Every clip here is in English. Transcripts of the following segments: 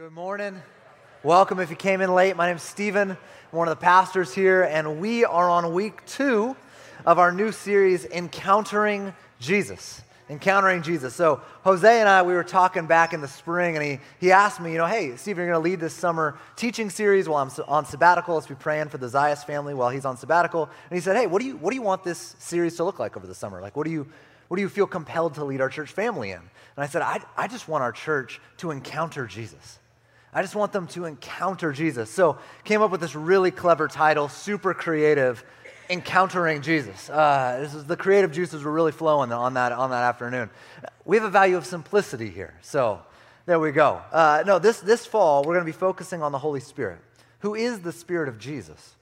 Good morning. Welcome if you came in late. My name's Stephen. I'm one of the pastors here, and we are on week two of our new series, Encountering Jesus. Encountering Jesus. So, Jose and I, we were talking back in the spring, and he, he asked me, you know, hey, Stephen, you're going to lead this summer teaching series while I'm on sabbatical. Let's be praying for the Zayas family while he's on sabbatical. And he said, hey, what do you, what do you want this series to look like over the summer? Like, what do you, what do you feel compelled to lead our church family in? And I said, I, I just want our church to encounter Jesus. I just want them to encounter Jesus. So, came up with this really clever title, super creative, Encountering Jesus. Uh, this is, the creative juices were really flowing on that, on that afternoon. We have a value of simplicity here. So, there we go. Uh, no, this, this fall, we're going to be focusing on the Holy Spirit, who is the Spirit of Jesus.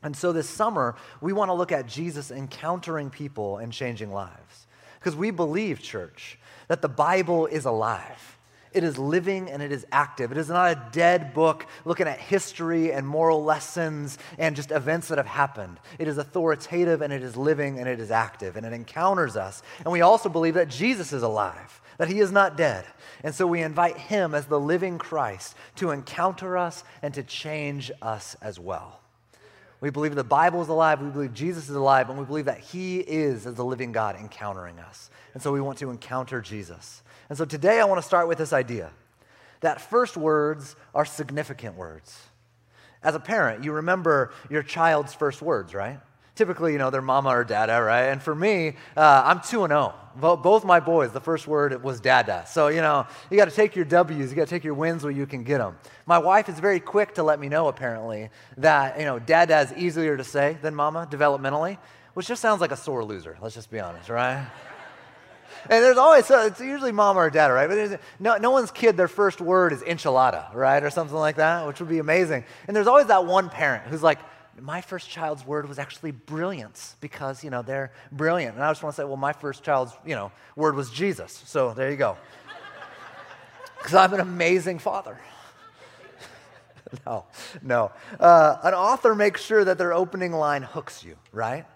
And so, this summer, we want to look at Jesus encountering people and changing lives. Because we believe, church, that the Bible is alive it is living and it is active. It is not a dead book looking at history and moral lessons and just events that have happened. It is authoritative and it is living and it is active and it encounters us. And we also believe that Jesus is alive, that he is not dead. And so we invite him as the living Christ to encounter us and to change us as well. We believe the Bible is alive, we believe Jesus is alive, and we believe that he is, as the living God, encountering us. And so we want to encounter Jesus. And so today I want to start with this idea that first words are significant words. As a parent, you remember your child's first words, right? Typically, you know, their mama or dada, right? And for me, uh, I'm 2 and 0. Both my boys, the first word was dada. So, you know, you got to take your W's, you got to take your wins where you can get them. My wife is very quick to let me know, apparently, that, you know, dada is easier to say than mama developmentally, which just sounds like a sore loser, let's just be honest, right? And there's always, it's usually mom or dad, right? But no, no one's kid, their first word is enchilada, right? Or something like that, which would be amazing. And there's always that one parent who's like, my first child's word was actually brilliance because, you know, they're brilliant. And I just want to say, well, my first child's, you know, word was Jesus. So there you go. Because I'm an amazing father. no, no. Uh, an author makes sure that their opening line hooks you, right?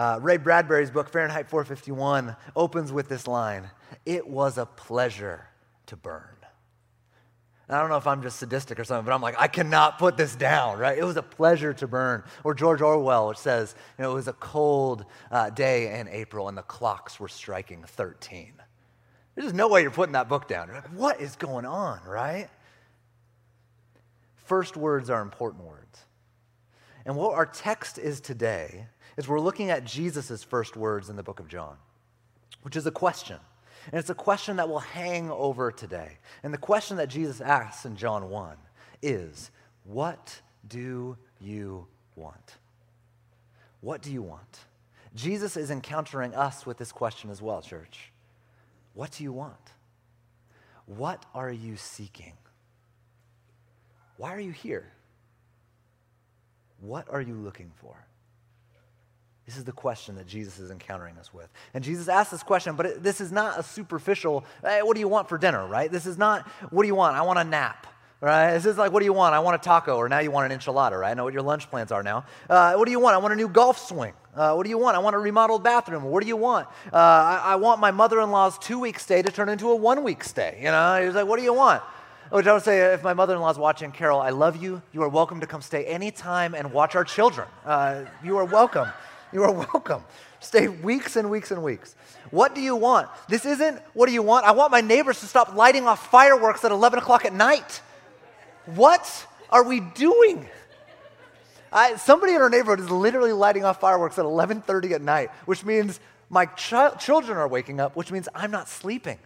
Uh, Ray Bradbury's book, Fahrenheit 451, opens with this line It was a pleasure to burn. And I don't know if I'm just sadistic or something, but I'm like, I cannot put this down, right? It was a pleasure to burn. Or George Orwell, which says, you know, it was a cold uh, day in April and the clocks were striking 13. There's no way you're putting that book down. You're like, what is going on, right? First words are important words. And what our text is today is we're looking at Jesus' first words in the book of John, which is a question. And it's a question that will hang over today. And the question that Jesus asks in John 1 is What do you want? What do you want? Jesus is encountering us with this question as well, church. What do you want? What are you seeking? Why are you here? What are you looking for? This is the question that Jesus is encountering us with. And Jesus asks this question, but it, this is not a superficial, hey, what do you want for dinner, right? This is not, what do you want? I want a nap, right? This is like, what do you want? I want a taco, or now you want an enchilada, right? I know what your lunch plans are now. Uh, what do you want? I want a new golf swing. Uh, what do you want? I want a remodeled bathroom. What do you want? Uh, I, I, want my mother in law's two week stay to turn into a one week stay. You know, he's like, what do you want? Which I would say, if my mother in law's watching, Carol, I love you. You are welcome to come stay anytime and watch our children. Uh, you are welcome. You are welcome. Stay weeks and weeks and weeks. What do you want? This isn't what do you want? I want my neighbors to stop lighting off fireworks at 11 o'clock at night. What are we doing? I, somebody in our neighborhood is literally lighting off fireworks at 11:30 at night, which means my ch- children are waking up, which means I'm not sleeping.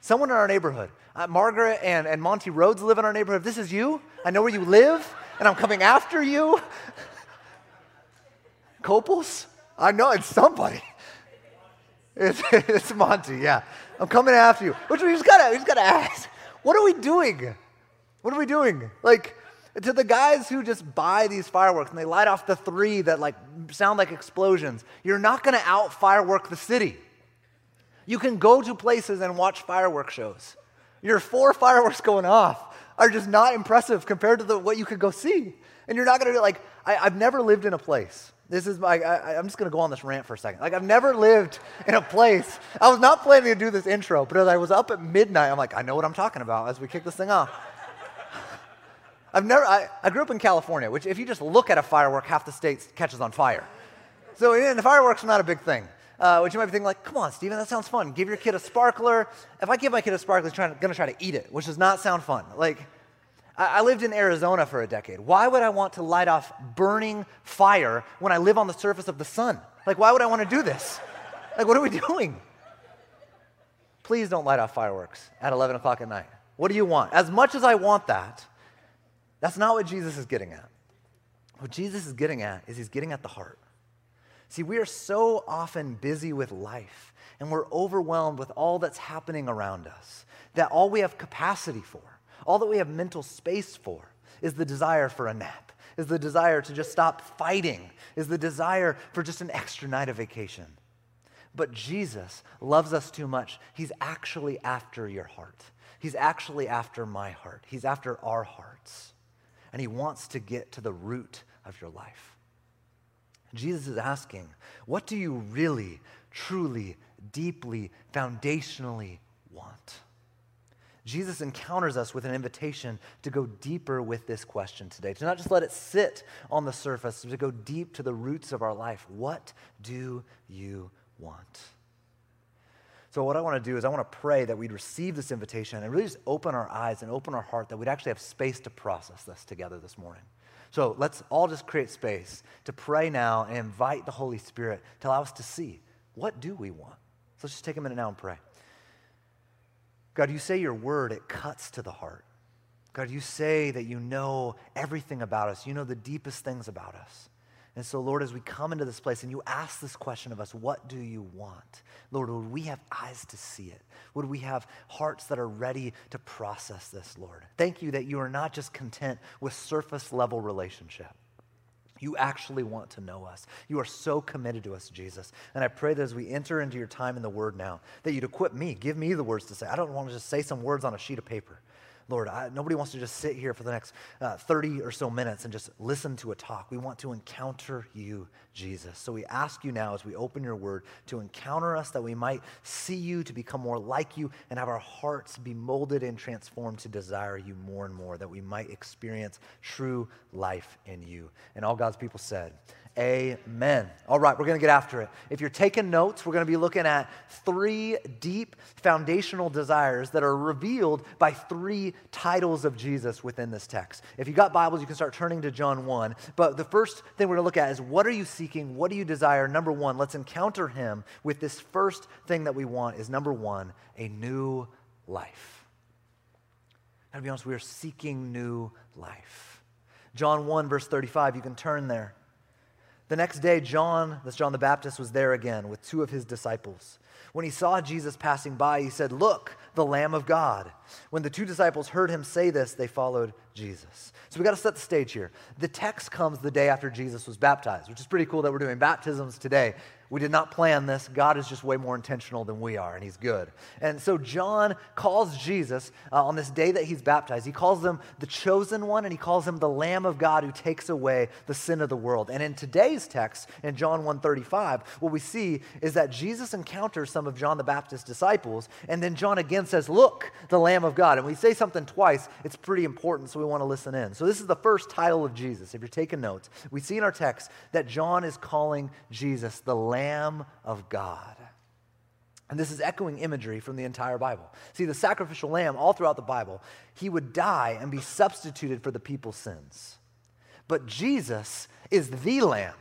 Someone in our neighborhood, uh, Margaret and, and Monty Rhodes live in our neighborhood. If this is you, I know where you live, and I'm coming after you. Copels? I know it's somebody. It's, it's Monty, yeah. I'm coming after you. Which we just gotta, we just gotta ask, what are we doing? What are we doing? Like, to the guys who just buy these fireworks and they light off the three that like sound like explosions, you're not gonna out firework the city. You can go to places and watch fireworks shows. Your four fireworks going off are just not impressive compared to the, what you could go see. And you're not gonna be like, I, I've never lived in a place This is my, I, I'm just going to go on this rant for a second. Like, I've never lived in a place, I was not planning to do this intro, but as I was up at midnight, I'm like, I know what I'm talking about as we kick this thing off. I've never, I, I grew up in California, which if you just look at a firework, half the state catches on fire. So and the fireworks are not a big thing. Uh, which you might be thinking like, come on, Stephen, that sounds fun. Give your kid a sparkler. If I give my kid a sparkler, he's going to try to eat it, which does not sound fun. Like, I, lived in Arizona for a decade. Why would I want to light off burning fire when I live on the surface of the sun? Like, why would I want to do this? Like, what are we doing? Please don't light off fireworks at 11 o'clock at night. What do you want? As much as I want that, that's not what Jesus is getting at. What Jesus is getting at is he's getting at the heart. See, we are so often busy with life and we're overwhelmed with all that's happening around us that all we have capacity for, all that we have mental space for, is the desire for a nap, is the desire to just stop fighting, is the desire for just an extra night of vacation. But Jesus loves us too much. He's actually after your heart. He's actually after my heart. He's after our hearts. And he wants to get to the root of your life. Jesus is asking, what do you really, truly, deeply, foundationally want? Jesus encounters us with an invitation to go deeper with this question today, to not just let it sit on the surface, to go deep to the roots of our life. What do you want? So, what I want to do is, I want to pray that we'd receive this invitation and really just open our eyes and open our heart, that we'd actually have space to process this together this morning. So let's all just create space to pray now and invite the Holy Spirit to allow us to see what do we want. So let's just take a minute now and pray. God, you say your word, it cuts to the heart. God, you say that you know everything about us. You know the deepest things about us. And so, Lord, as we come into this place and you ask this question of us, what do you want? Lord, would we have eyes to see it? Would we have hearts that are ready to process this, Lord? Thank you that you are not just content with surface level relationship. You actually want to know us. You are so committed to us, Jesus. And I pray that as we enter into your time in the Word now, that you'd equip me, give me the words to say. I don't want to just say some words on a sheet of paper. Lord, I, nobody wants to just sit here for the next uh, 30 or so minutes and just listen to a talk. We want to encounter you, Jesus. So we ask you now as we open your word to encounter us that we might see you, to become more like you, and have our hearts be molded and transformed to desire you more and more, that we might experience true life in you. And all God's people said, Amen. All right, we're going to get after it. If you're taking notes, we're going to be looking at three deep foundational desires that are revealed by three titles of Jesus within this text. If you got Bibles, you can start turning to John 1. But the first thing we're going to look at is what are you seeking? What do you desire? Number one, let's encounter him with this first thing that we want is number one, a new life. And to be honest, we are seeking new life. John 1, verse 35, you can turn there. The next day, John, that's John the Baptist, was there again with two of his disciples. When he saw Jesus passing by, he said, Look, the Lamb of God. When the two disciples heard him say this, they followed Jesus. So we got to set the stage here. The text comes the day after Jesus was baptized, which is pretty cool that we're doing baptisms today. We did not plan this. God is just way more intentional than we are, and He's good. And so John calls Jesus uh, on this day that he's baptized. He calls him the chosen one, and he calls him the Lamb of God who takes away the sin of the world. And in today's text, in John 1:35, what we see is that Jesus encounters some of John the Baptist's disciples, and then John again says, "Look, the Lamb of God." And we say something twice. It's pretty important, so we want to listen in. So this is the first title of Jesus. If you're taking notes, we see in our text that John is calling Jesus the Lamb Lamb of God. And this is echoing imagery from the entire Bible. See, the sacrificial lamb, all throughout the Bible, he would die and be substituted for the people's sins. But Jesus is the lamb.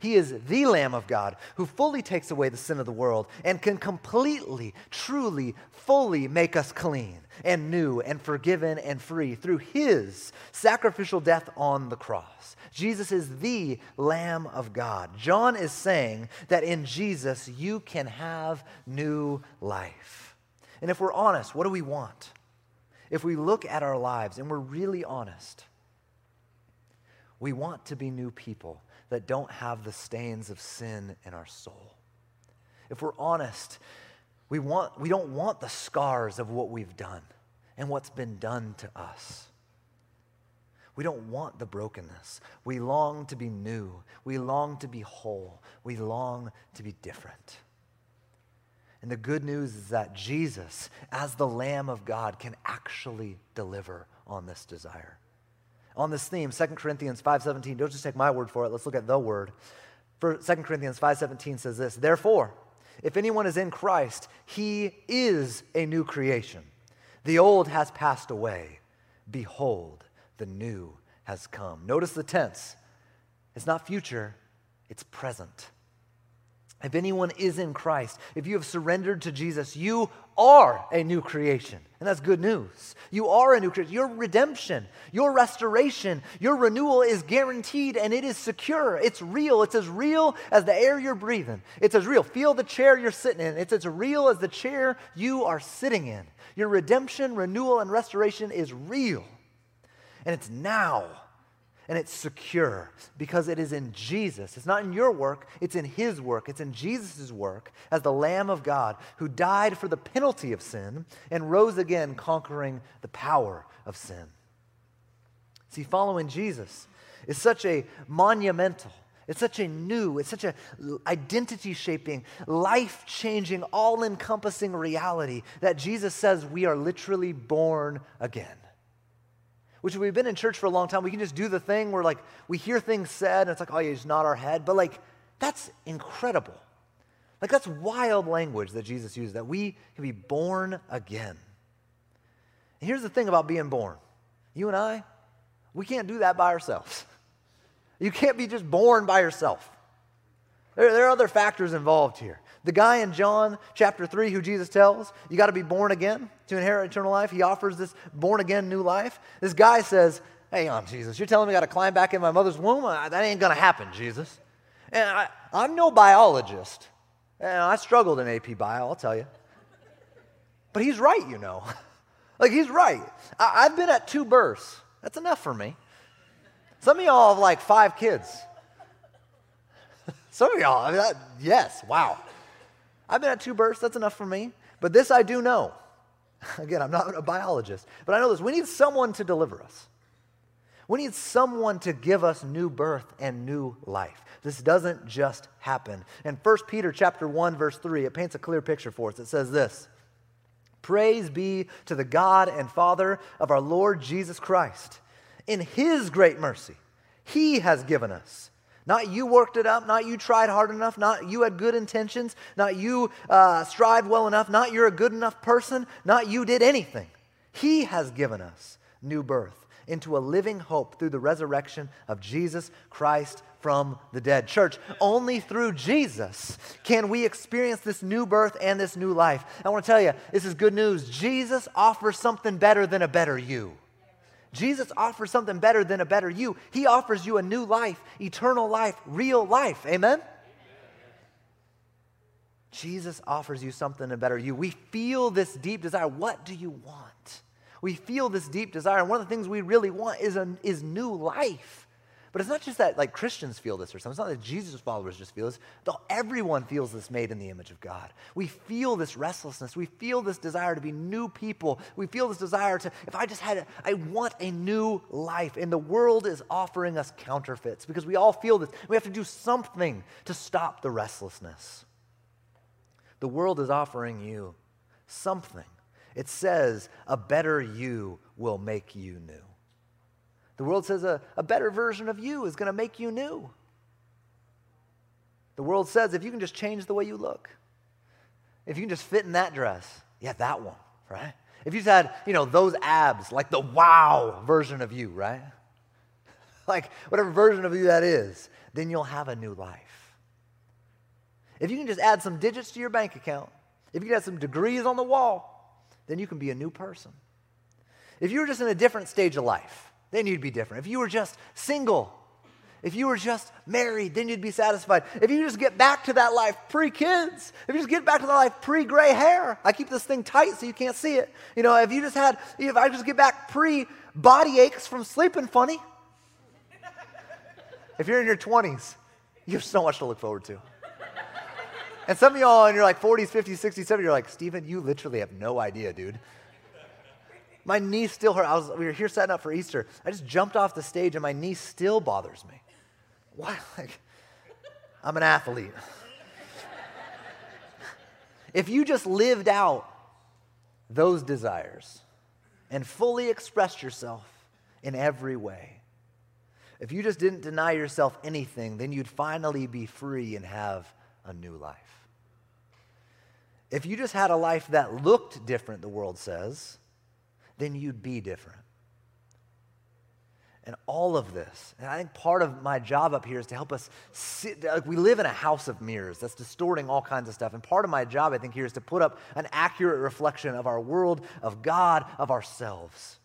He is the Lamb of God who fully takes away the sin of the world and can completely, truly, fully make us clean and new and forgiven and free through his sacrificial death on the cross. Jesus is the Lamb of God. John is saying that in Jesus you can have new life. And if we're honest, what do we want? If we look at our lives and we're really honest, we want to be new people that don't have the stains of sin in our soul. If we're honest, we, want, we don't want the scars of what we've done and what's been done to us. We don't want the brokenness. We long to be new. We long to be whole. We long to be different. And the good news is that Jesus, as the Lamb of God, can actually deliver on this desire. On this theme, 2 Corinthians 5:17, don't just take my word for it. Let's look at the word. For 2 Corinthians 5:17 says this, "Therefore, if anyone is in Christ, he is a new creation. The old has passed away. Behold, the new has come." Notice the tense. It's not future, it's present. If anyone is in Christ, if you have surrendered to Jesus, you are a new creation. And that's good news. You are a new creation. Your redemption, your restoration, your renewal is guaranteed and it is secure. It's real. It's as real as the air you're breathing. It's as real. Feel the chair you're sitting in. It's as real as the chair you are sitting in. Your redemption, renewal, and restoration is real. And it's now and it's secure because it is in Jesus. It's not in your work, it's in His work. It's in Jesus' work as the Lamb of God who died for the penalty of sin and rose again, conquering the power of sin. See, following Jesus is such a monumental, it's such a new, it's such a identity shaping, life changing, all encompassing reality that Jesus says we are literally born again which we've been in church for a long time. We can just do the thing where like we hear things said and it's like, oh yeah, nod our head. But like that's incredible. Like that's wild language that Jesus used, that we can be born again. And here's the thing about being born. You and I, we can't do that by ourselves. You can't be just born by yourself. There, there are other factors involved here. The guy in John chapter 3 who Jesus tells, you got to be born again to inherit eternal life. He offers this born again new life. This guy says, Hey, on Jesus, you're telling me I got to climb back in my mother's womb? That ain't going to happen, Jesus. And I, am no biologist. And I struggled in AP Bio, I'll tell you. But he's right, you know. like, he's right. I, I've been at two births. That's enough for me. Some of y'all have like five kids. Some of y'all, I mean, that, yes, wow. I've been at two births, that's enough for me. But this I do know. Again, I'm not a biologist, but I know this. We need someone to deliver us. We need someone to give us new birth and new life. This doesn't just happen. In 1 Peter chapter 1 verse 3, it paints a clear picture for us. It says this: Praise be to the God and Father of our Lord Jesus Christ. In his great mercy, he has given us not you worked it up, not you tried hard enough, not you had good intentions, not you uh, strived well enough, not you're a good enough person, not you did anything. He has given us new birth into a living hope through the resurrection of Jesus Christ from the dead. Church, only through Jesus can we experience this new birth and this new life. I want to tell you, this is good news. Jesus offers something better than a better you. Jesus offers something better than a better you. He offers you a new life, eternal life, real life. Amen? Jesus offers you something a better you. We feel this deep desire. What do you want? We feel this deep desire. And one of the things we really want is, a, is new life. But it's not just that like Christians feel this or something. It's not that Jesus followers just feel this. Everyone feels this made in the image of God. We feel this restlessness. We feel this desire to be new people. We feel this desire to, if I just had, I want a new life. And the world is offering us counterfeits because we all feel this. We have to do something to stop the restlessness. The world is offering you something. It says, a better you will make you new. The world says a, a better version of you is going to make you new. The world says if you can just change the way you look, if you can just fit in that dress, yeah, that one, right? If you just had, you know, those abs, like the wow version of you, right? like whatever version of you that is, then you'll have a new life. If you can just add some digits to your bank account, if you can add some degrees on the wall, then you can be a new person. If you were just in a different stage of life, then you'd be different. If you were just single, if you were just married, then you'd be satisfied. If you just get back to that life pre kids, if you just get back to that life pre gray hair, I keep this thing tight so you can't see it. You know, if you just had, if I just get back pre body aches from sleeping funny, if you're in your 20s, you have so much to look forward to. And some of y'all in your like 40s, 50s, 60s, 70s, you're like, Stephen, you literally have no idea, dude. My knee still hurt. I was, we were here setting up for Easter. I just jumped off the stage and my knee still bothers me. Why? Like, I'm an athlete. if you just lived out those desires and fully expressed yourself in every way, if you just didn't deny yourself anything, then you'd finally be free and have a new life. If you just had a life that looked different, the world says, then you'd be different. And all of this, and I think part of my job up here is to help us see, like we live in a house of mirrors that's distorting all kinds of stuff. And part of my job, I think, here is to put up an accurate reflection of our world, of God, of ourselves.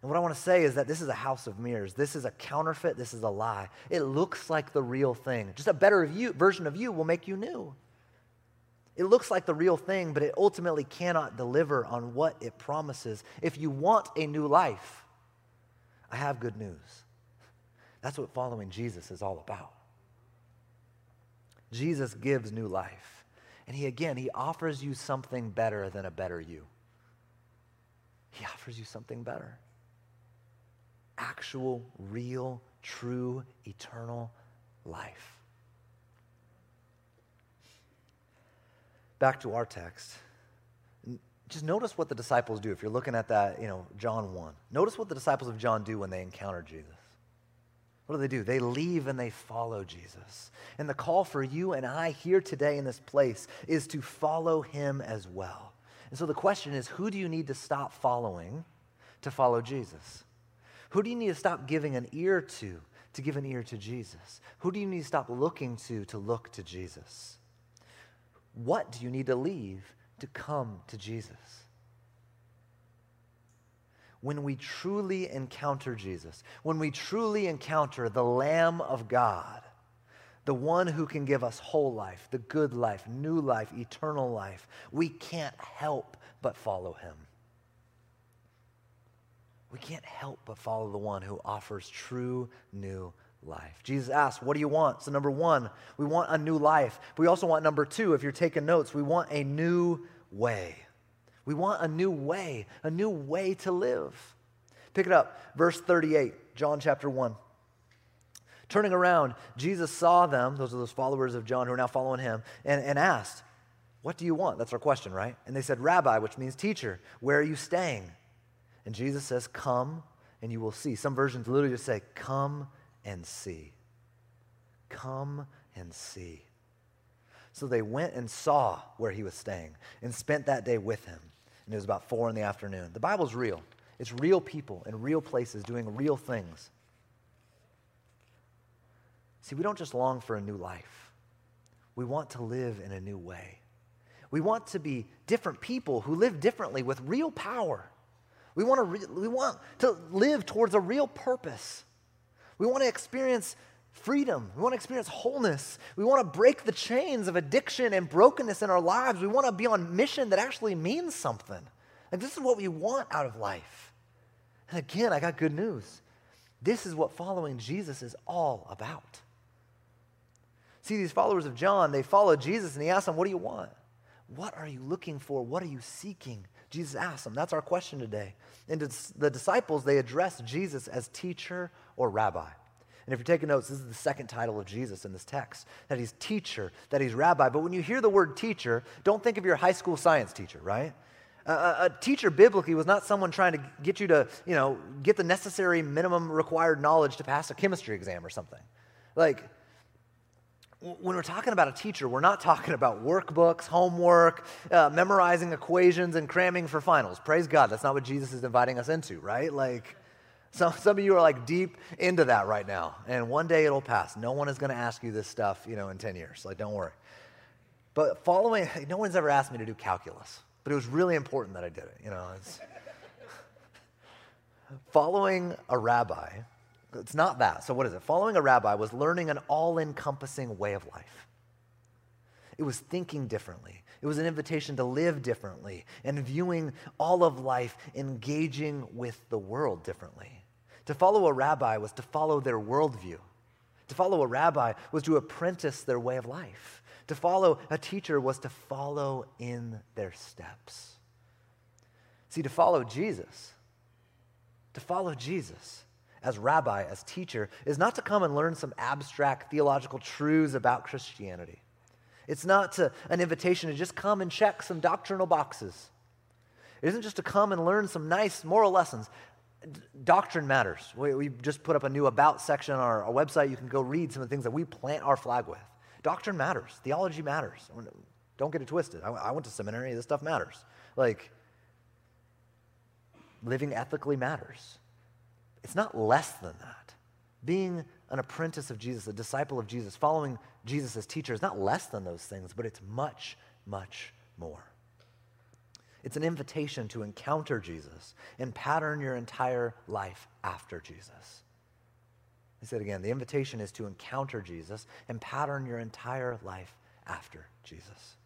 And what I want to say is that this is a house of mirrors. This is a counterfeit. This is a lie. It looks like the real thing. Just a better view, version of you will make you new. It looks like the real thing, but it ultimately cannot deliver on what it promises. If you want a new life, I have good news. That's what following Jesus is all about. Jesus gives new life. And he, again, he offers you something better than a better you. He offers you something better actual, real, true, eternal life. Back to our text. Just notice what the disciples do. If you're looking at that, you know, John 1. Notice what the disciples of John do when they encounter Jesus. What do they do? They leave and they follow Jesus. And the call for you and I here today in this place is to follow him as well. And so the question is who do you need to stop following to follow Jesus? Who do you need to stop giving an ear to to give an ear to Jesus? Who do you need to stop looking to to look to Jesus? What do you need to leave to come to Jesus? When we truly encounter Jesus, when we truly encounter the Lamb of God, the one who can give us whole life, the good life, new life, eternal life, we can't help but follow him we can't help but follow the one who offers true new life. Jesus asks, What do you want? So, number one, we want a new life. But we also want number two, if you're taking notes, we want a new way. We want a new way, a new way to live. Pick it up, verse 38, John chapter 1. Turning around, Jesus saw them, those are those followers of John who are now following him, and, and asked, What do you want? That's our question, right? And they said, Rabbi, which means teacher, where are you staying? And Jesus says, Come and you will see. Some versions literally just say, Come and see. Come and see. So they went and saw where he was staying and spent that day with him. And it was about four in the afternoon. The Bible's real, it's real people in real places doing real things. See, we don't just long for a new life, we want to live in a new way. We want to be different people who live differently with real power we want to, re- we want to live towards a real purpose. We want to experience freedom. We want to experience wholeness. We want to break the chains of addiction and brokenness in our lives. We want to be on mission that actually means something. Like, this is what we want out of life. And again, I got good news. This is what following Jesus is all about. See, these followers of John, they followed Jesus and he asked them, What do you want? What are you looking for? What are you seeking? Jesus asked them. That's our question today. And the disciples, they address Jesus as teacher or rabbi. And if you're taking notes, this is the second title of Jesus in this text that he's teacher, that he's rabbi. But when you hear the word teacher, don't think of your high school science teacher, right? A, a, teacher biblically was not someone trying to get you to, you know, get the necessary minimum required knowledge to pass a chemistry exam or something. Like, when we're talking about a teacher, we're not talking about workbooks, homework, uh, memorizing equations, and cramming for finals. Praise God, that's not what Jesus is inviting us into, right? Like, some, some of you are like deep into that right now, and one day it'll pass. No one is going to ask you this stuff, you know, in 10 years. Like, don't worry. But following, no one's ever asked me to do calculus, but it was really important that I did it, you know. following a rabbi it's not that. So, what is it? Following a rabbi was learning an all encompassing way of life. It was thinking differently. It was an invitation to live differently and viewing all of life, engaging with the world differently. To follow a rabbi was to follow their worldview. To follow a rabbi was to apprentice their way of life. To follow a teacher was to follow in their steps. See, to follow Jesus To follow Jesus as rabbi, as teacher, is not to come and learn some abstract theological truths about Christianity. It's not to, an invitation to just come and check some doctrinal boxes. It isn't just to come and learn some nice moral lessons. Doctrine matters. We, we, just put up a new About section on our, our website. You can go read some of the things that we plant our flag with. Doctrine matters. Theology matters. Don't get it twisted. I, I went to seminary. This stuff matters. Like, living ethically matters. It's not less than that. Being an apprentice of Jesus, a disciple of Jesus, following Jesus as teacher is not less than those things, but it's much, much more. It's an invitation to encounter Jesus and pattern your entire life after Jesus. I said again, the invitation is to encounter Jesus and pattern your entire life after Jesus.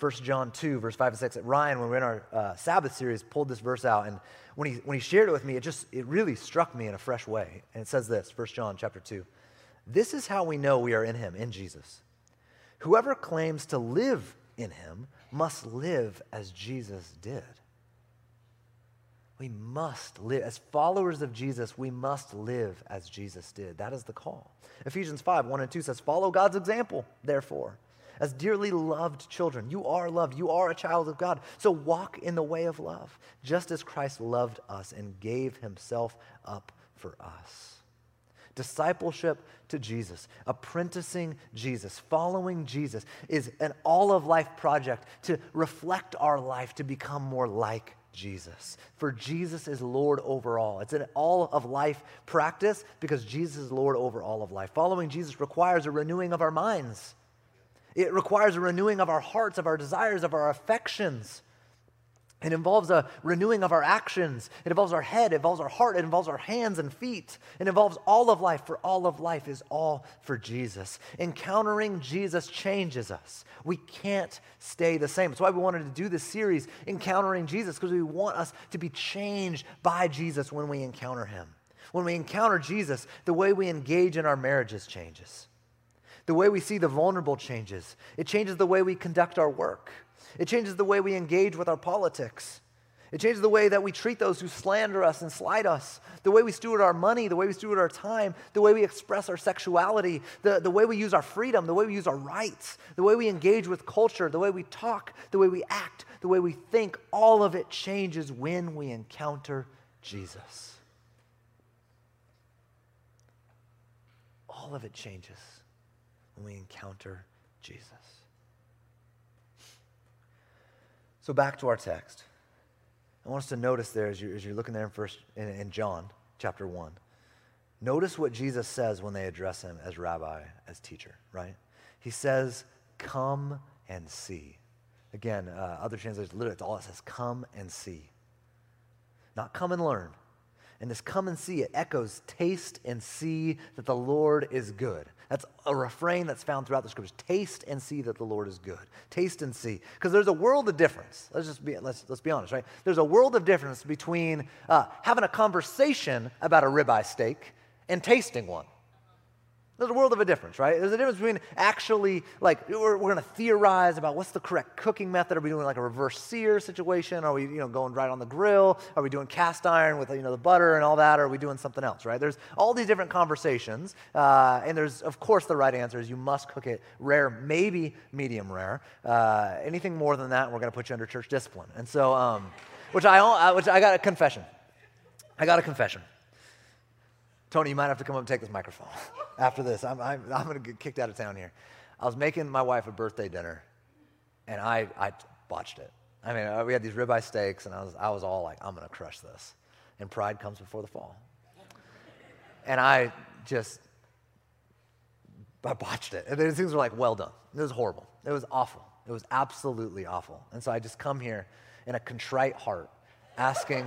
1 John 2, verse 5 and 6. Ryan, when we are in our uh, Sabbath series, pulled this verse out. And when he, when he shared it with me, it just, it really struck me in a fresh way. And it says this, 1 John chapter 2. This is how we know we are in him, in Jesus. Whoever claims to live in him must live as Jesus did. We must live. As followers of Jesus, we must live as Jesus did. That is the call. Ephesians 5 1 and 2 says, Follow God's example, therefore as dearly loved children. You are loved. You are a child of God. So walk in the way of love, just as Christ loved us and gave himself up for us. Discipleship to Jesus, apprenticing Jesus, following Jesus is an all of life project to reflect our life to become more like Jesus. For Jesus is Lord over all. It's an all of life practice because Jesus is Lord over all of life. Following Jesus requires a renewing of our minds. It requires a renewing of our hearts, of our desires, of our affections. It involves a renewing of our actions. It involves our head, it involves our heart, it involves our hands and feet. It involves all of life, for all of life is all for Jesus. Encountering Jesus changes us. We can't stay the same. That's why we wanted to do this series, Encountering Jesus, because we want us to be changed by Jesus when we encounter him. When we encounter Jesus, the way we engage in our marriages changes. The way we see the vulnerable changes. It changes the way we conduct our work. It changes the way we engage with our politics. It changes the way that we treat those who slander us and slight us, the way we steward our money, the way we steward our time, the way we express our sexuality, the, the way we use our freedom, the way we use our rights, the way we engage with culture, the way we talk, the way we act, the way we think. All of it changes when we encounter Jesus. All of it changes when we encounter Jesus. So back to our text. I want us to notice there as you're, as you're looking there in, first, in, in John chapter 1. Notice what Jesus says when they address him as rabbi, as teacher, right? He says, Come and see. Again, uh, other translations, literally, it's all it says, Come and see. Not come and learn. And this come and see, it echoes, taste and see that the Lord is good. That's a refrain that's found throughout the scriptures. Taste and see that the Lord is good. Taste and see. Because there's a world of difference. Let's just be, let's, let's be honest, right? There's a world of difference between uh, having a conversation about a ribeye steak and tasting one. There's a world of a difference, right? There's a difference between actually, like, we're, we're going to theorize about what's the correct cooking method. Are we doing like a reverse sear situation? Are we, you know, going right on the grill? Are we doing cast iron with, you know, the butter and all that? Or are we doing something else, right? There's all these different conversations. Uh, and there's, of course, the right answer is you must cook it rare, maybe medium rare. Uh, anything more than that, we're going to put you under church discipline. And so, um, which, I, uh, which I got a confession. I got a confession. Tony, you might have to come up and take this microphone after this. I'm, I'm, I'm going to get kicked out of town here. I was making my wife a birthday dinner, and I, I botched it. I mean, uh, we had these ribeye steaks, and I was, I was all like, I'm going to crush this. And pride comes before the fall. And I just, I botched it. And these things were like, well done. It was horrible. It was awful. It was absolutely awful. And so I just come here in a contrite heart asking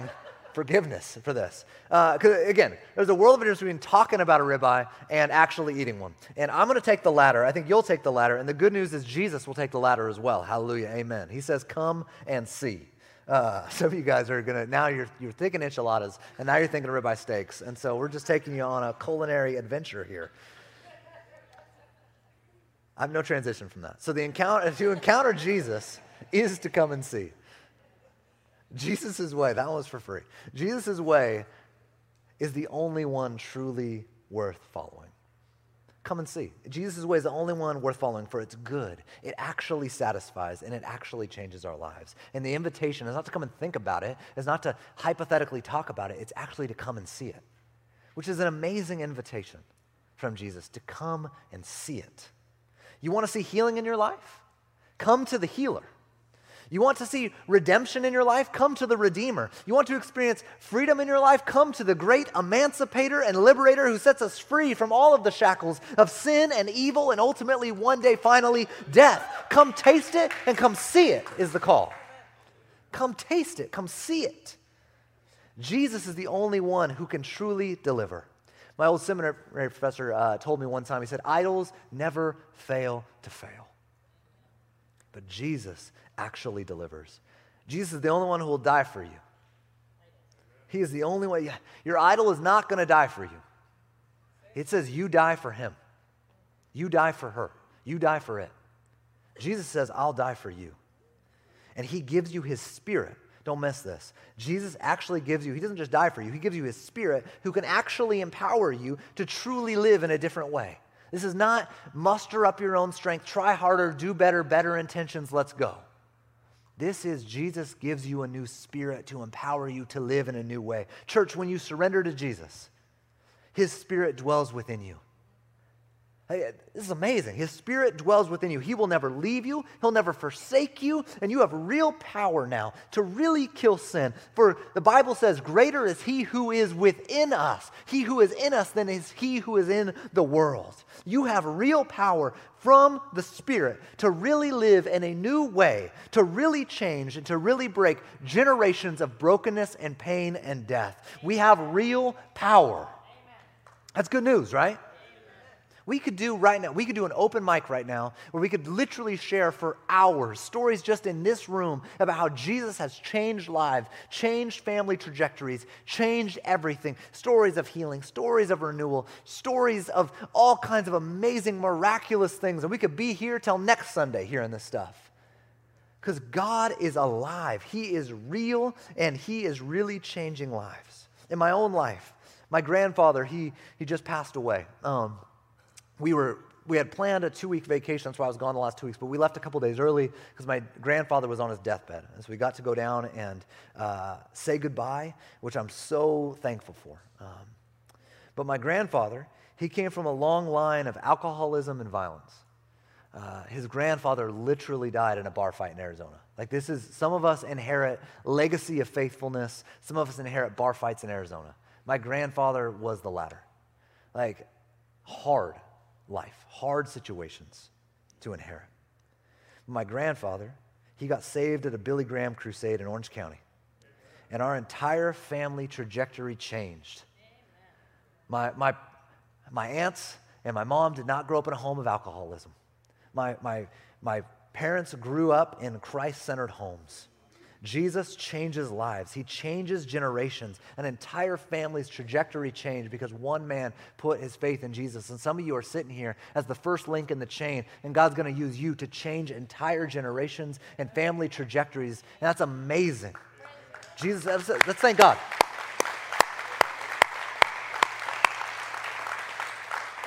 forgiveness for this. Uh, again, there's a world of difference between talking about a ribeye and actually eating one. And I'm going to take the latter. I think you'll take the latter. And the good news is Jesus will take the latter as well. Hallelujah. Amen. He says, Come and see. Uh, some of you guys are going to, now you're, you're thinking enchiladas, and now you're thinking ribeye steaks. And so we're just taking you on a culinary adventure here. I have no transition from that. So the encounter, to encounter Jesus is to come and see. Jesus' way, that was for free. Jesus' way is the only one truly worth following. Come and see. Jesus' way is the only one worth following, for it's good. It actually satisfies and it actually changes our lives. And the invitation is not to come and think about it, it's not to hypothetically talk about it, it's actually to come and see it, which is an amazing invitation from Jesus to come and see it. You want to see healing in your life? Come to the healer. You want to see redemption in your life? Come to the Redeemer. You want to experience freedom in your life? Come to the great emancipator and liberator who sets us free from all of the shackles of sin and evil and ultimately, one day, finally, death. Come taste it and come see it, is the call. Come taste it, come see it. Jesus is the only one who can truly deliver. My old seminary professor uh, told me one time, he said, Idols never fail to fail. But Jesus actually delivers. Jesus is the only one who will die for you. He is the only way. Your idol is not going to die for you. It says you die for him. You die for her. You die for it. Jesus says, I'll die for you. And he gives you his spirit. Don't miss this. Jesus actually gives you, he doesn't just die for you, he gives you his spirit who can actually empower you to truly live in a different way. This is not muster up your own strength, try harder, do better, better intentions, let's go. This is Jesus gives you a new spirit to empower you to live in a new way. Church, when you surrender to Jesus, his spirit dwells within you. This is amazing. His spirit dwells within you. He will never leave you, he'll never forsake you, and you have real power now to really kill sin. For the Bible says, Greater is he who is within us. He who is in us than is he who is in the world. You have real power from the Spirit to really live in a new way, to really change, and to really break generations of brokenness and pain and death. We have real power. That's good news, right? We could do right now, we could do an open mic right now where we could literally share for hours stories just in this room about how Jesus has changed lives, changed family trajectories, changed everything. Stories of healing, stories of renewal, stories of all kinds of amazing, miraculous things. And we could be here till next Sunday hearing this stuff. Because God is alive, He is real, and He is really changing lives. In my own life, my grandfather, he, he just passed away. Um, we were we had planned a two week vacation. That's why I was gone the last two weeks. But we left a couple days early because my grandfather was on his deathbed. And so we got to go down and uh, say goodbye, which I'm so thankful for. Um, but my grandfather, he came from a long line of alcoholism and violence. Uh, his grandfather literally died in a bar fight in Arizona. Like, this is, some of us inherit legacy of faithfulness, some of us inherit bar fights in Arizona. My grandfather was the latter. Like, hard life, hard situations to inherit. My grandfather, he got saved at a Billy Graham crusade in Orange County. And our entire family trajectory changed. My, my, my aunts and my mom did not grow up in a home of alcoholism. My, my, my parents grew up in Christ centered homes. Jesus changes lives. He changes generations. An entire family's trajectory changed because one man put his faith in Jesus. And some of you are sitting here as the first link in the chain, and God's going to use you to change entire generations and family trajectories. And that's amazing. Jesus, let's, thank God.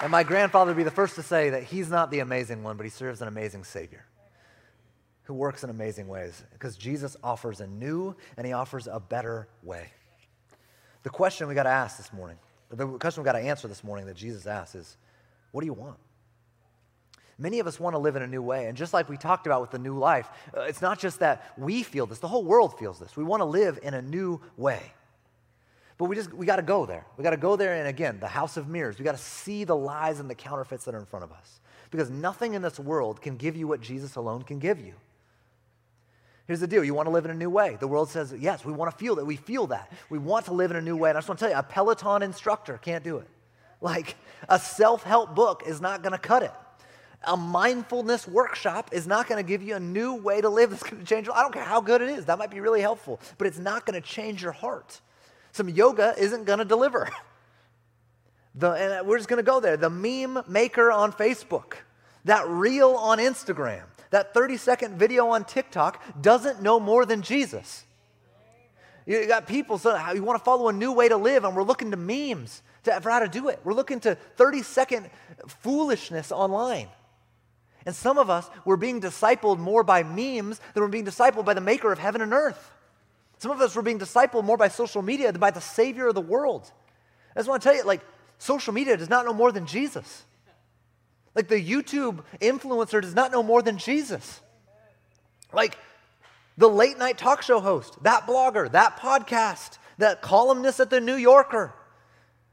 And my grandfather would be the first to say that he's not the amazing one, but he serves an amazing Savior who works in amazing ways because Jesus offers a new and he offers a better way. The question we got to ask this morning, the question we got to answer this morning that Jesus asks is, what do you want? Many of us want to live in a new way. And just like we talked about with the new life, uh, it's not just that we feel this, the whole world feels this. We want to live in a new way. But we just we got to go there. We got to go there and again, the house of mirrors. We got to see the lies and the counterfeits that are in front of us. Because nothing in this world can give you what Jesus alone can give you. Here's the deal you want to live in a new way. The world says, yes, we want to feel that. We feel that. We want to live in a new way. And I just want to tell you, a Peloton instructor can't do it. Like a self help book is not going to cut it. A mindfulness workshop is not going to give you a new way to live that's going to change. I don't care how good it is. That might be really helpful, but it's not going to change your heart. Some yoga isn't going to deliver. The, and we're just going to go there. The meme maker on Facebook, that reel on Instagram, that 30 second video on TikTok doesn't know more than Jesus. You got people, so you want to follow a new way to live, and we're looking to memes to, for how to do it. We're looking to 30 second foolishness online. And some of us, we're being discipled more by memes than we're being discipled by the maker of heaven and earth. Some of us were being discipled more by social media than by the Savior of the world. I just want to tell you, like, social media does not know more than Jesus. Like, the YouTube influencer does not know more than Jesus. Like, the late night talk show host, that blogger, that podcast, that columnist at the New Yorker,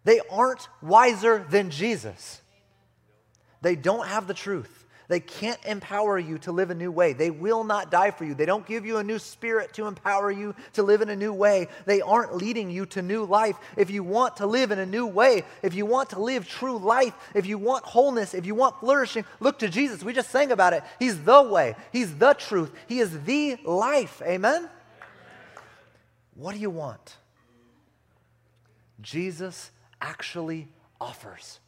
they aren't wiser than Jesus. They don't have the truth. They can't empower you to live a new way. They will not die for you. They don't give you a new spirit to empower you to live in a new way. They aren't leading you to new life. If you want to live in a new way, if you want to live true life, if you want wholeness, if you want flourishing, look to Jesus. We just sang about it. He's the way, He's the truth, He is the life. Amen? What do you want? Jesus actually offers.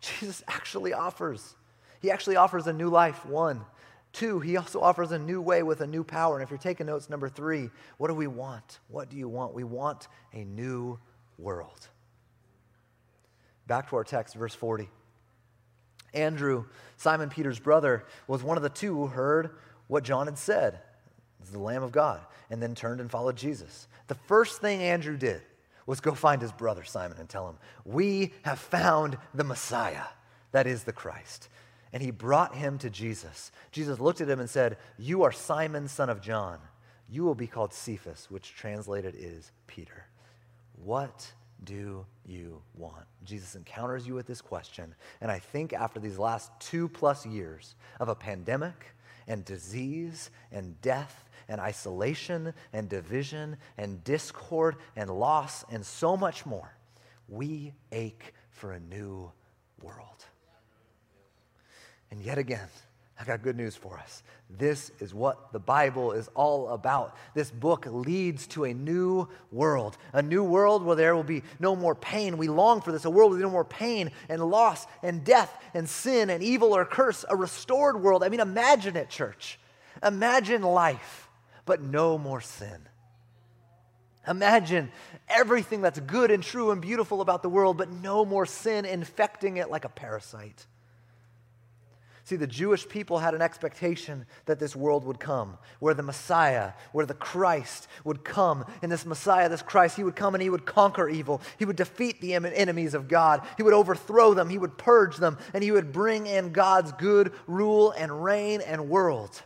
Jesus actually offers. He actually offers a new life, one. Two, he also offers a new way with a new power. And if you're taking notes, number three, what do we want? What do you want? We want a new world. Back to our text, verse 40. Andrew, Simon Peter's brother, was one of the two who heard what John had said. The Lamb of God, and then turned and followed Jesus. The first thing Andrew did was go find his brother Simon and tell him, We have found the Messiah, that is the Christ and he brought him to Jesus. Jesus looked at him and said, You are Simon, son of John. You will be called Cephas, which translated is Peter. What do you want? Jesus encounters you with this question. And I think after these last two plus years of a pandemic and disease and death and isolation and division and discord and loss and so much more, we ache for a new world. And yet again, I got good news for us. This is what the Bible is all about. This book leads to a new world, a new world where there will be no more pain. We long for this, a world with no more pain and loss and death and sin and evil or curse, a restored world. I mean, imagine it, church. Imagine life, but no more sin. Imagine everything that's good and true and beautiful about the world, but no more sin infecting it like a parasite. See, the Jewish people had an expectation that this world would come, where the Messiah, where the Christ would come. And this Messiah, this Christ, he would come and he would conquer evil. He would defeat the enemies of God. He would overthrow them. He would purge them. And he would bring in God's good rule and reign and world.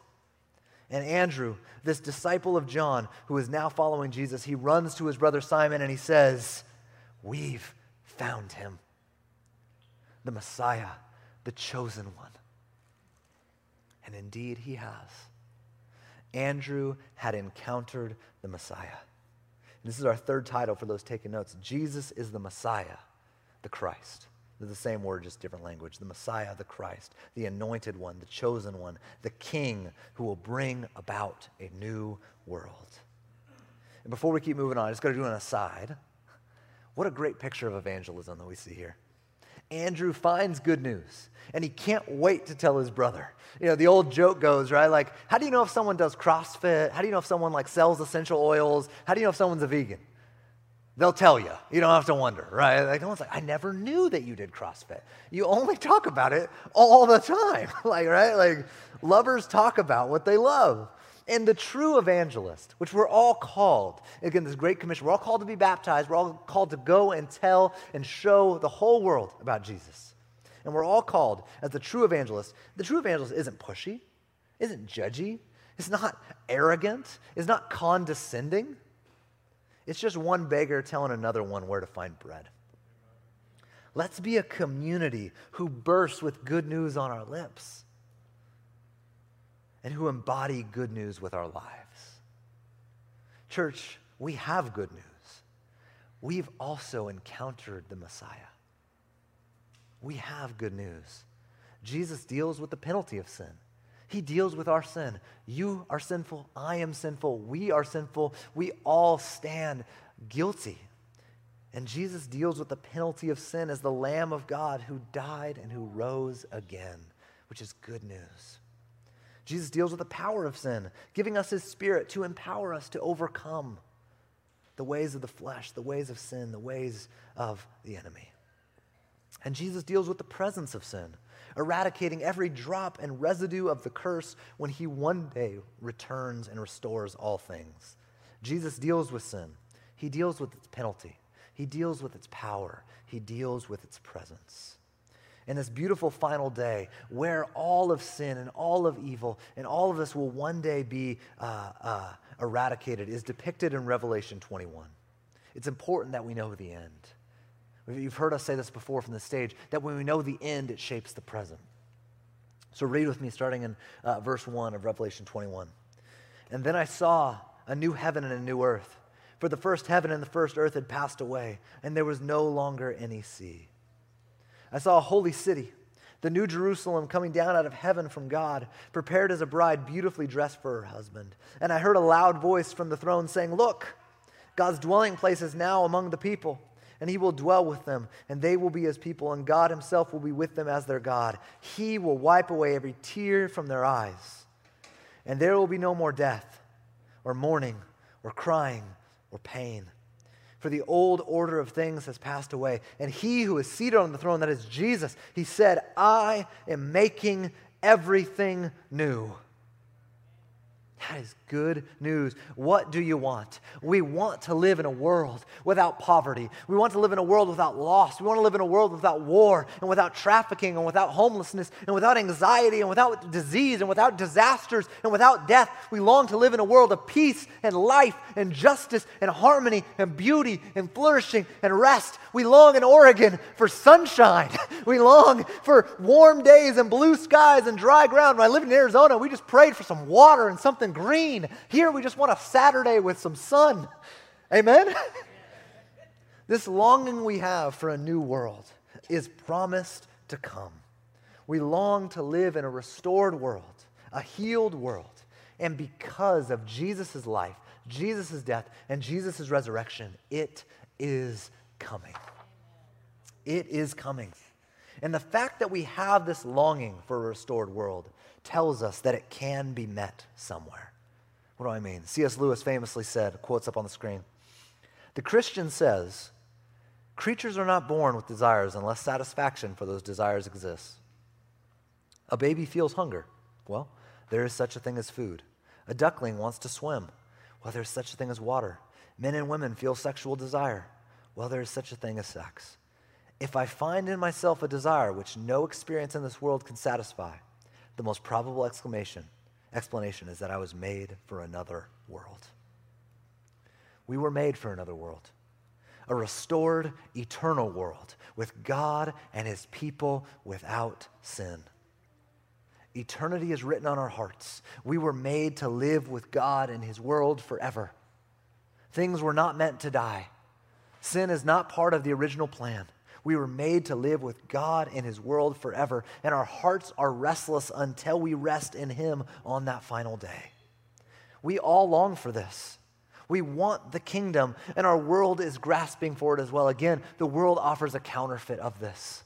And Andrew, this disciple of John, who is now following Jesus, he runs to his brother Simon and he says, We've found him, the Messiah, the chosen one. And indeed, he has. Andrew had encountered the Messiah. And this is our third title for those taking notes Jesus is the Messiah, the Christ. They're the same word, just different language. The Messiah, the Christ, the anointed one, the chosen one, the King who will bring about a new world. And before we keep moving on, I just got to do an aside. What a great picture of evangelism that we see here. Andrew finds good news and he can't wait to tell his brother. You know, the old joke goes, right? Like, how do you know if someone does CrossFit? How do you know if someone like sells essential oils? How do you know if someone's a vegan? They'll tell you. You don't have to wonder, right? Like, no one's like, I never knew that you did CrossFit. You only talk about it all the time. like, right? Like, lovers talk about what they love. And the true evangelist, which we're all called, again, this great commission, we're all called to be baptized. We're all called to go and tell and show the whole world about Jesus. And we're all called as the true evangelist. The true evangelist isn't pushy, isn't judgy, it's not arrogant, it's not condescending. It's just one beggar telling another one where to find bread. Let's be a community who bursts with good news on our lips and who embody good news with our lives. Church, we have good news. We've also encountered the Messiah. We have good news. Jesus deals with the penalty of sin. He deals with our sin. You are sinful. I am sinful. We are sinful. We all stand guilty. And Jesus deals with the penalty of sin as the Lamb of God who died and who rose again, which is good news. Jesus deals with the power of sin, giving us his spirit to empower us to overcome. the ways of the flesh, the ways of sin, the ways of the enemy. And Jesus deals with the presence of sin, eradicating every drop and residue of the curse when he one day returns and restores all things. Jesus deals with sin, he deals with its penalty, he deals with its power, he deals with its presence. In this beautiful final day, where all of sin and all of evil and all of this will one day be uh, uh, eradicated, is depicted in Revelation 21. It's important that we know the end. You've heard us say this before from the stage that when we know the end, it shapes the present. So read with me, starting in uh, verse 1 of Revelation 21. And then I saw a new heaven and a new earth. For the first heaven and the first earth had passed away, and there was no longer any sea. I saw a holy city, the new Jerusalem, coming down out of heaven from God, prepared as a bride beautifully dressed for her husband. And I heard a loud voice from the throne saying, Look, God's dwelling place is now among the people and he will dwell with them, and they will be his people, and God himself will be with them as their God. He will wipe away every tear from their eyes, and there will be no more death, or mourning, or crying, or pain. For the old order of things has passed away. And he who is seated on the throne, that is Jesus, he said, I am making everything new. That is good news. What do you want? We want to live in a world without poverty. We want to live in a world without loss. We want to live in a world without war and without trafficking and without homelessness and without anxiety and without disease and without disasters and without death. We long to live in a world of peace and life and justice and harmony and beauty and flourishing and rest. We long in Oregon for sunshine. We long for warm days and blue skies and dry ground. When I lived in Arizona, we just prayed for some water and something green. Here we just want a Saturday with some sun. Amen? this longing we have for a new world is promised to come. We long to live in a restored world, a healed world. And because of Jesus' life, Jesus' death, and Jesus' resurrection, it is coming. It is coming. And the fact that we have this longing for a restored world tells us that it can be met somewhere. What do I mean? C.S. Lewis famously said, quotes up on the screen The Christian says, creatures are not born with desires unless satisfaction for those desires exists. A baby feels hunger. Well, there is such a thing as food. A duckling wants to swim. Well, there's such a thing as water. Men and women feel sexual desire. Well, there is such a thing as sex. If I find in myself a desire which no experience in this world can satisfy, the most probable exclamation, explanation is that I was made for another world. We were made for another world, a restored, eternal world with God and his people without sin. Eternity is written on our hearts. We were made to live with God in his world forever. Things were not meant to die. Sin is not part of the original plan. We were made to live with God in His world forever, and our hearts are restless until we rest in Him on that final day. We all long for this. We want the kingdom, and our world is grasping for it as well. Again, the world offers a counterfeit of this.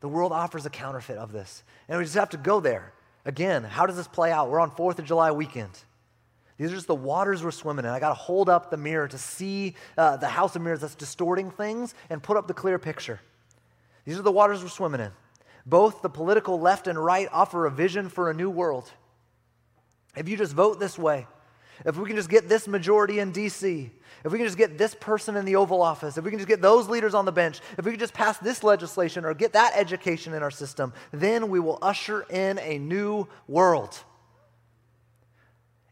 The world offers a counterfeit of this. And we just have to go there. Again, how does this play out? We're on 4th of July weekend. These are just the waters we're swimming in. I got to hold up the mirror to see uh, the house of mirrors that's distorting things and put up the clear picture. These are the waters we're swimming in. Both the political left and right offer a vision for a new world. If you just vote this way, if we can just get this majority in DC, if we can just get this person in the Oval Office, if we can just get those leaders on the bench, if we can just pass this legislation or get that education in our system, then we will usher in a new world.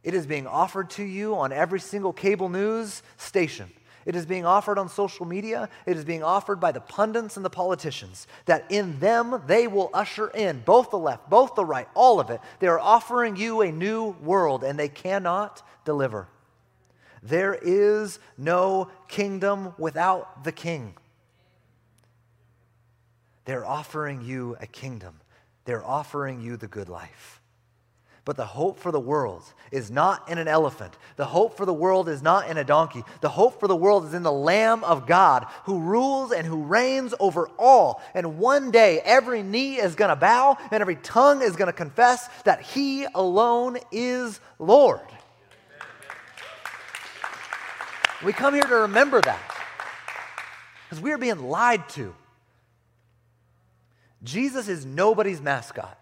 It is being offered to you on every single cable news station. It is being offered on social media. It is being offered by the pundits and the politicians that in them they will usher in both the left, both the right, all of it. They are offering you a new world and they cannot deliver. There is no kingdom without the king. They're offering you a kingdom, they're offering you the good life. But the hope for the world is not in an elephant. The hope for the world is not in a donkey. The hope for the world is in the Lamb of God who rules and who reigns over all. And one day, every knee is going to bow and every tongue is going to confess that He alone is Lord. We come here to remember that because we are being lied to. Jesus is nobody's mascot.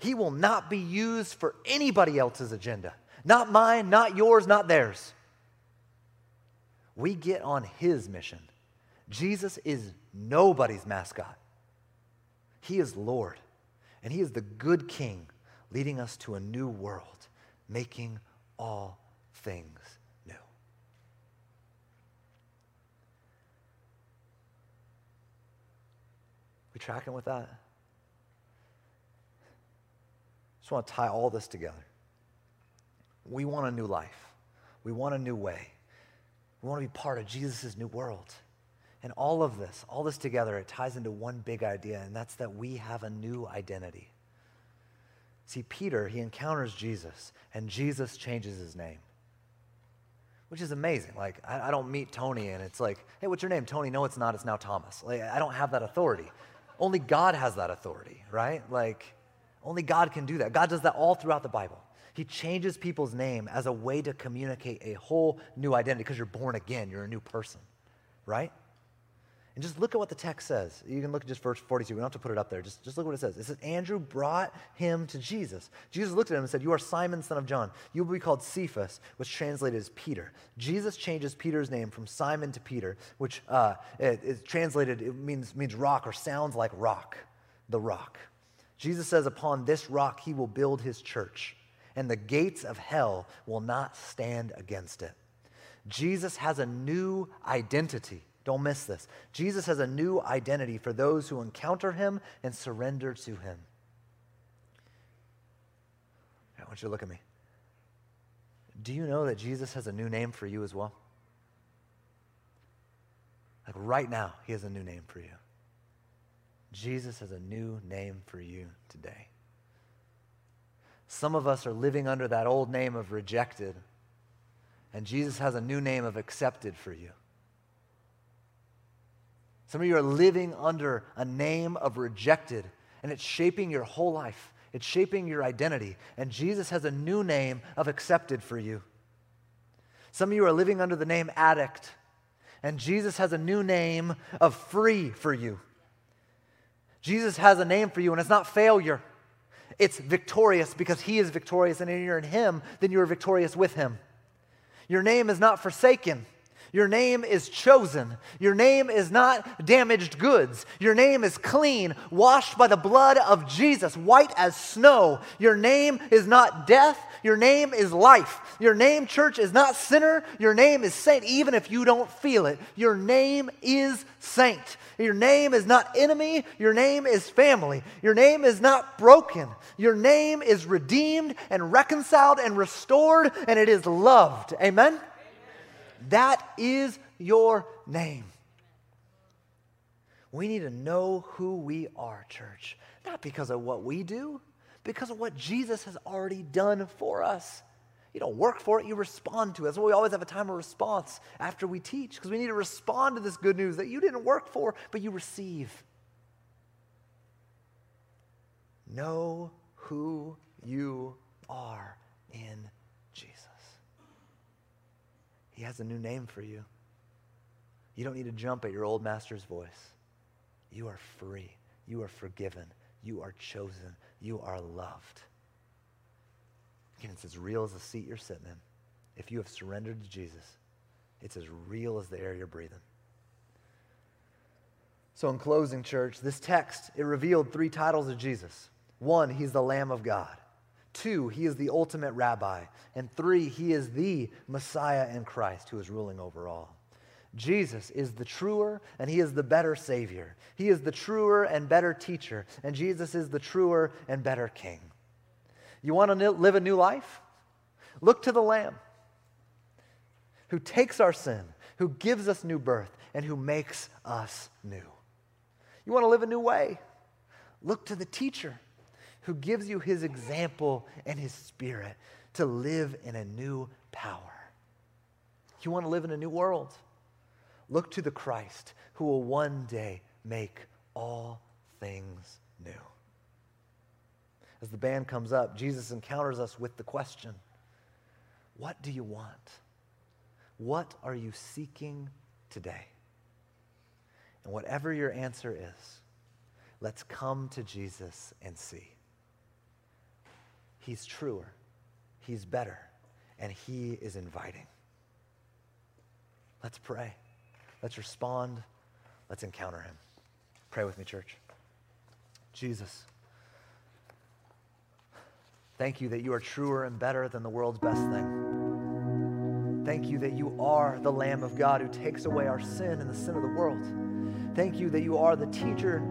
He will not be used for anybody else's agenda. Not mine, not yours, not theirs. We get on his mission. Jesus is nobody's mascot. He is Lord, and he is the good king leading us to a new world, making all things new. We tracking with that? Just want to tie all this together. We want a new life. We want a new way. We want to be part of Jesus' new world. And all of this, all this together, it ties into one big idea, and that's that we have a new identity. See, Peter, he encounters Jesus, and Jesus changes his name, which is amazing. Like, I, I, don't meet Tony, and it's like, hey, what's your name? Tony, no, it's not. It's now Thomas. Like, I don't have that authority. Only God has that authority, right? Like, only God can do that. God does that all throughout the Bible. He changes people's name as a way to communicate a whole new identity because you're born again, you're a new person, right? And just look at what the text says. You can look at just verse 42. We don't have to put it up there. Just, just look what it says. It says, Andrew brought him to Jesus. Jesus looked at him and said, You are Simon, son of John. You will be called Cephas, which translated as Peter. Jesus changes Peter's name from Simon to Peter, which uh, it, translated, it means, means rock or sounds like rock, the rock. Jesus says, Upon this rock he will build his church, and the gates of hell will not stand against it. Jesus has a new identity. Don't miss this. Jesus has a new identity for those who encounter him and surrender to him. I want you to look at me. Do you know that Jesus has a new name for you as well? Like right now, he has a new name for you. Jesus has a new name for you today. Some of us are living under that old name of rejected, and Jesus has a new name of accepted for you. Some of you are living under a name of rejected, and it's shaping your whole life. It's shaping your identity. And Jesus has a new name of accepted for you. Some of you are living under the name addict, and Jesus has a new name of free for you. Jesus has a name for you, and it's not failure. It's victorious because he is victorious, and if you're in him, then you're victorious with him. Your name is not forsaken. Your name is chosen. Your name is not damaged goods. Your name is clean, washed by the blood of Jesus, white as snow. Your name is not death. Your name is life. Your name, church, is not sinner. Your name is saint, even if you don't feel it. Your name is saint. Your name is not enemy. Your name is family. Your name is not broken. Your name is redeemed and reconciled and restored, and it is loved. Amen? That is your name. We need to know who we are, church. Not because of what we do, because of what Jesus has already done for us. You don't work for it, you respond to it. That's why we always have a time of response after we teach, because we need to respond to this good news that you didn't work for, but you receive. Know who you are in he has a new name for you. You don't need to jump at your old master's voice. You are free. You are forgiven. You are chosen. You are loved. Again, it's as real as the seat you're sitting in. If you have surrendered to Jesus, it's as real as the air you're breathing. So, in closing, church, this text, it revealed three titles of Jesus. One, he's the Lamb of God. Two, he is the ultimate rabbi. And three, he is the Messiah and Christ who is ruling over all. Jesus is the truer and he is the better Savior. He is the truer and better teacher, and Jesus is the truer and better King. You want to live a new life? Look to the Lamb who takes our sin, who gives us new birth, and who makes us new. You want to live a new way? Look to the teacher who gives you his example and his spirit to live in a new power. You want to live in a new world? Look to the Christ who will one day make all things new. As the band comes up, Jesus encounters us with the question What do you want? What are you seeking today? And whatever your answer is, let's come to Jesus and see. He's truer, He's better, and He is inviting. Let's pray. Let's respond. Let's encounter Him. Pray with me, church. Jesus, thank you that you are truer and better than the world's best thing. Thank you that you are the Lamb of God who takes away our sin and the sin of the world. Thank you that you are the teacher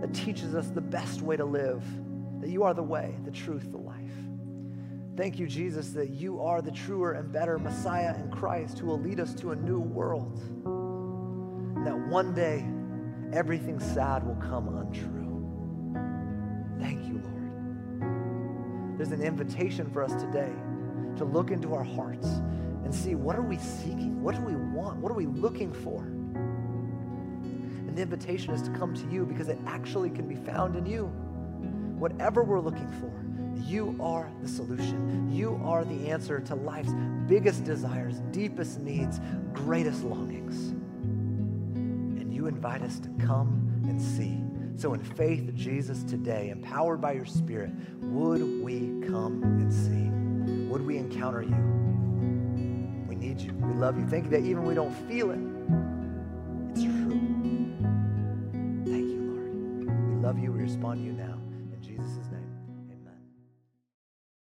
that teaches us the best way to live, that you are the way, the truth, the. Thank you, Jesus, that you are the truer and better Messiah and Christ who will lead us to a new world. And that one day, everything sad will come untrue. Thank you, Lord. There's an invitation for us today to look into our hearts and see what are we seeking? What do we want? What are we looking for? And the invitation is to come to you because it actually can be found in you. Whatever we're looking for, you are the solution. You are the answer to life's biggest desires, deepest needs, greatest longings. And you invite us to come and see. So, in faith, Jesus, today, empowered by your Spirit, would we come and see? Would we encounter you? We need you. We love you. Thank you that even we don't feel it, it's true. Thank you, Lord. We love you. We respond to you now.